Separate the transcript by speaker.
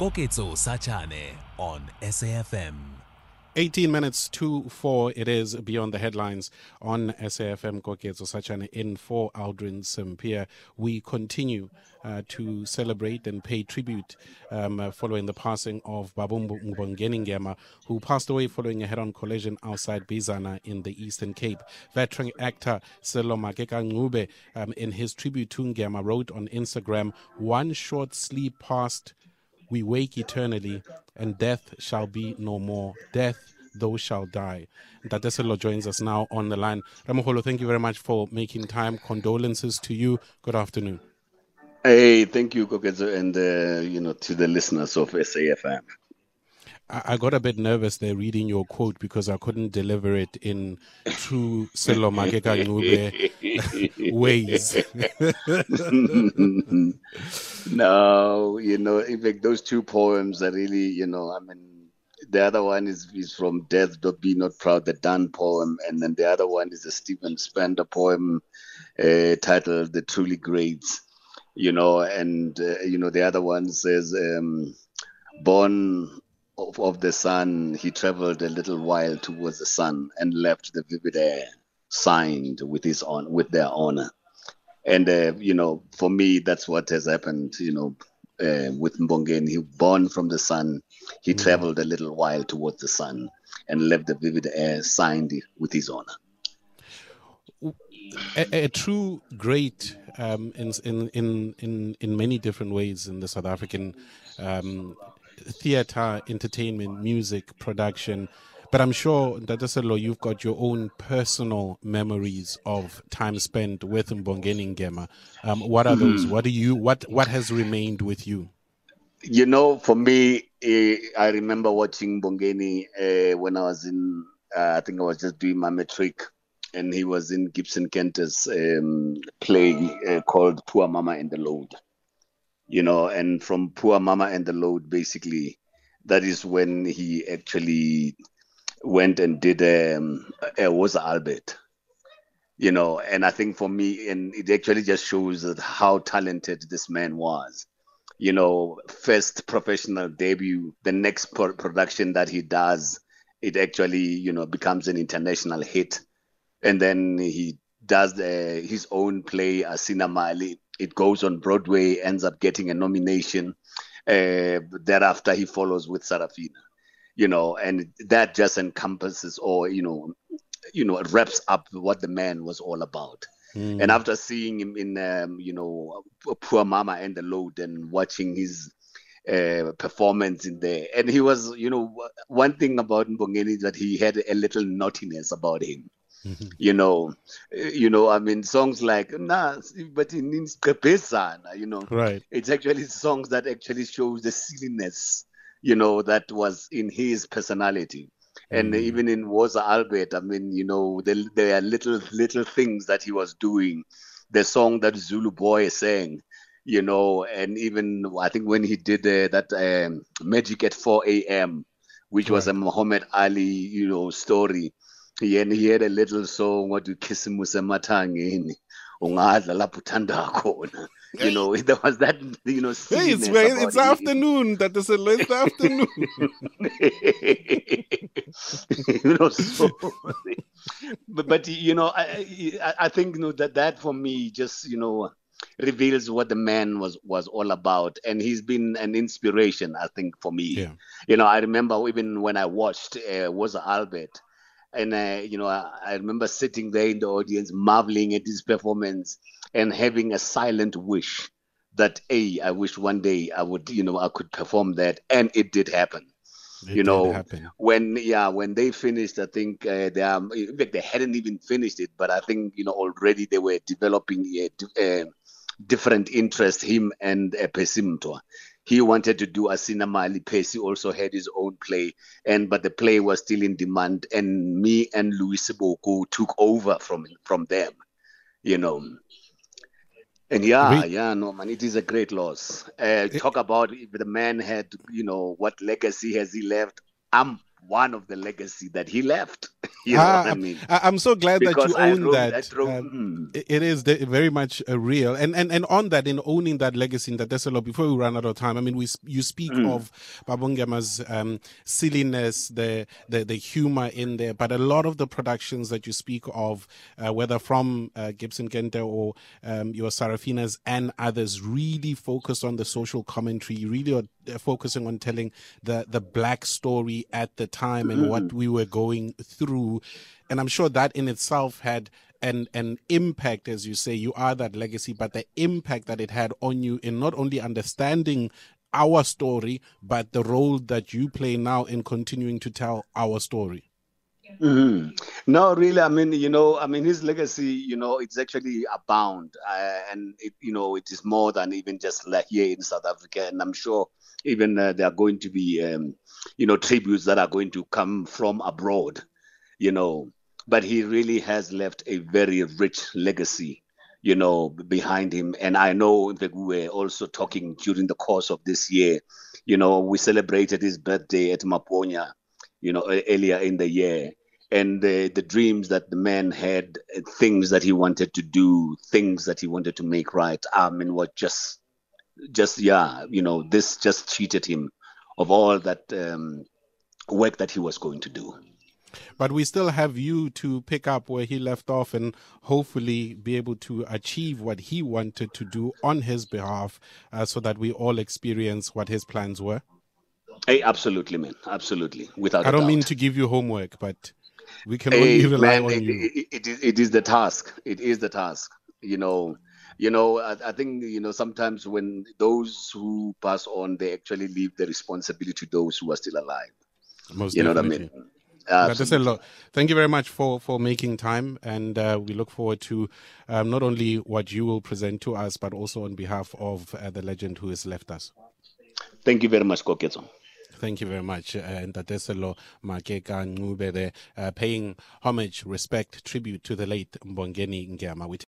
Speaker 1: Koketso Sachane on SAFM.
Speaker 2: 18 minutes to 4 it is beyond the headlines on SAFM Koketso Sachane in for Aldrin Sampear. We continue uh, to celebrate and pay tribute um, uh, following the passing of Babumbu Mbongeni Ngema, who passed away following a head-on collision outside Bizana in the Eastern Cape. Veteran actor Sello Maake kaNcube, um, in his tribute to Ngema, wrote on Instagram, one short sleep past we wake eternally, and death shall be no more. Death, thou shalt die. Dadeselo joins us now on the line. Ramoholo, thank you very much for making time. Condolences to you. Good afternoon.
Speaker 3: Hey, thank you, Koketso, and uh, you know to the listeners of SAFM.
Speaker 2: I, got a bit nervous there reading your quote because I couldn't deliver it in true Sello Maake kaNcube ways.
Speaker 3: no, you know, in fact, those two poems are really, you know, I mean, the other one is, is from Death Do Be Not Proud, the Donne poem, and then the other one is a Stephen Spender poem uh, titled The Truly Greats, you know, and, uh, you know, the other one says, um, Born of, of the sun, he traveled a little while towards the sun and left the vivid air signed with his on with their honor. And uh, you know, for me, that's what has happened. You know, uh, with Mbongeni, he born from the sun, he mm-hmm. traveled a little while towards the sun and left the vivid air signed with his honor.
Speaker 2: A, a true great um, in, in in in many different ways in the South African um, theater, entertainment, music, production. But I'm sure, Dadaselo, you've got your own personal memories of time spent with Mbongeni Ngema. Um, what are those? Mm. What do you? What What has remained with you?
Speaker 3: You know, for me, uh, I remember watching Mbongeni uh, when I was in. Uh, I think I was just doing my matric, and he was in Gibson Kente's um, play uh, called "Poor Mama and the Load." you know, and from Poor Mama and the Load, basically, that is when he actually went and did um, a Woza Albert, you know, and I think for me, and it actually just shows that how talented this man was. You know, first professional debut, the next pro- production that he does, it actually, you know, becomes an international hit. And then he does the, his own play, Asina Mali, it goes on Broadway, ends up getting a nomination. Uh, thereafter, he follows with Sarafina, you know, and that just encompasses or you know, you know, wraps up what the man was all about. Mm. And after seeing him in, um, you know, Poor Mama and the Load and watching his uh, performance in there, and he was, you know, one thing about Mbongeni is that he had a little naughtiness about him. Mm-hmm. You know, you know. I mean, songs like "Nah," but it means "Pepesana." You know,
Speaker 2: right?
Speaker 3: It's actually songs that actually shows the silliness, you know, that was in his personality. And mm. even in Woza Albert, I mean, you know, there, there are little little things that he was doing. The song that Zulu Boy sang, you know, and even I think when he did uh, that um, Magic at 4 a.m., which right. was a Muhammad Ali, you know, story He, and he had a little song what ukhisimusa emathangeni ungadla lapho uthanda khona you know there was that you know
Speaker 2: hey it's it's afternoon. that is a late afternoon.
Speaker 3: You know so but, but you know I, I think you know that that for me just you know reveals what the man was was all about. And he's been an inspiration i think for me. Yeah. you know i remember even when i watched uh, Woza Albert and uh, you know I, I, remember sitting there in the audience marveling at his performance and having a silent wish that a i wish one day i would you know i could perform that and it did happen it you know happen. when yeah when they finished i think uh, they fact they hadn't even finished it but i think you know already they were developing a, a different interest him and uh, Percy Mtwa he wanted to do Asina Mali. Percy also had his own play, and but the play was still in demand. And me and Louis Seboko took over from from them, you know. And yeah, yeah, no man, it is a great loss. Uh, talk about if the man had, you know, what legacy has he left? I'm one of the legacy that he left. you know
Speaker 2: Ah,
Speaker 3: what I mean?
Speaker 2: I, am so glad that you own
Speaker 3: wrote-
Speaker 2: that.
Speaker 3: Wrote-
Speaker 2: Um,
Speaker 3: mm.
Speaker 2: it- is very much uh, real, and and and on that, in owning that legacy in the Deselo, before we run out of time, I mean, we you speak
Speaker 3: Mm.
Speaker 2: of Babongema's um, silliness, the, the the humor in there, but a lot of the productions that you speak of, uh, whether from uh, Gibson Kente or um, your Sarafinas and others, really focus on the social commentary, really are focusing on telling the the black story at the time and what we were going through, and I'm sure that in itself had an an impact, as you say, you are that legacy, but the impact that it had on you in not only understanding our story, but the role that you play now in continuing to tell our story.
Speaker 3: Mhm. No, really. I mean, you know, I mean, his legacy, you know, it's actually abound, uh, and it, you know, it is more than even just like here in South Africa. And I'm sure even uh, there are going to be, um, you know, tributes that are going to come from abroad, you know. But he really has left a very rich legacy, you know, behind him. And I know that we were also talking during the course of this year. You know, we celebrated his birthday at Maponya, you know, earlier in the year and the, the dreams that the man had, things that he wanted to do, things that he wanted to make right. I mean, what just, just yeah, you know, this just cheated him of all that um, work that he was going to do.
Speaker 2: But we still have you to pick up where he left off and hopefully be able to achieve what he wanted to do on his behalf uh, so that we all experience what his plans were.
Speaker 3: Hey, absolutely, man, absolutely, without.
Speaker 2: I don't mean to give you homework, but we can only rely
Speaker 3: man,
Speaker 2: on
Speaker 3: it,
Speaker 2: you.
Speaker 3: it- it is, it is the task. It is the task. You know, you know. I, I think you know sometimes when those who pass on, they actually leave the responsibility to those who are still alive.
Speaker 2: Most
Speaker 3: You know what I mean?
Speaker 2: That is a lot. Thank you very much for, for making time, and uh, we look forward to um, not only what you will present to us, but also on behalf of uh, the legend who has left us.
Speaker 3: Thank you very much, Koketso.
Speaker 2: Thank you very much, uh, Ntateselo Maake kaNcube there, uh, paying homage, respect, tribute to the late Mbongeni Ngema. We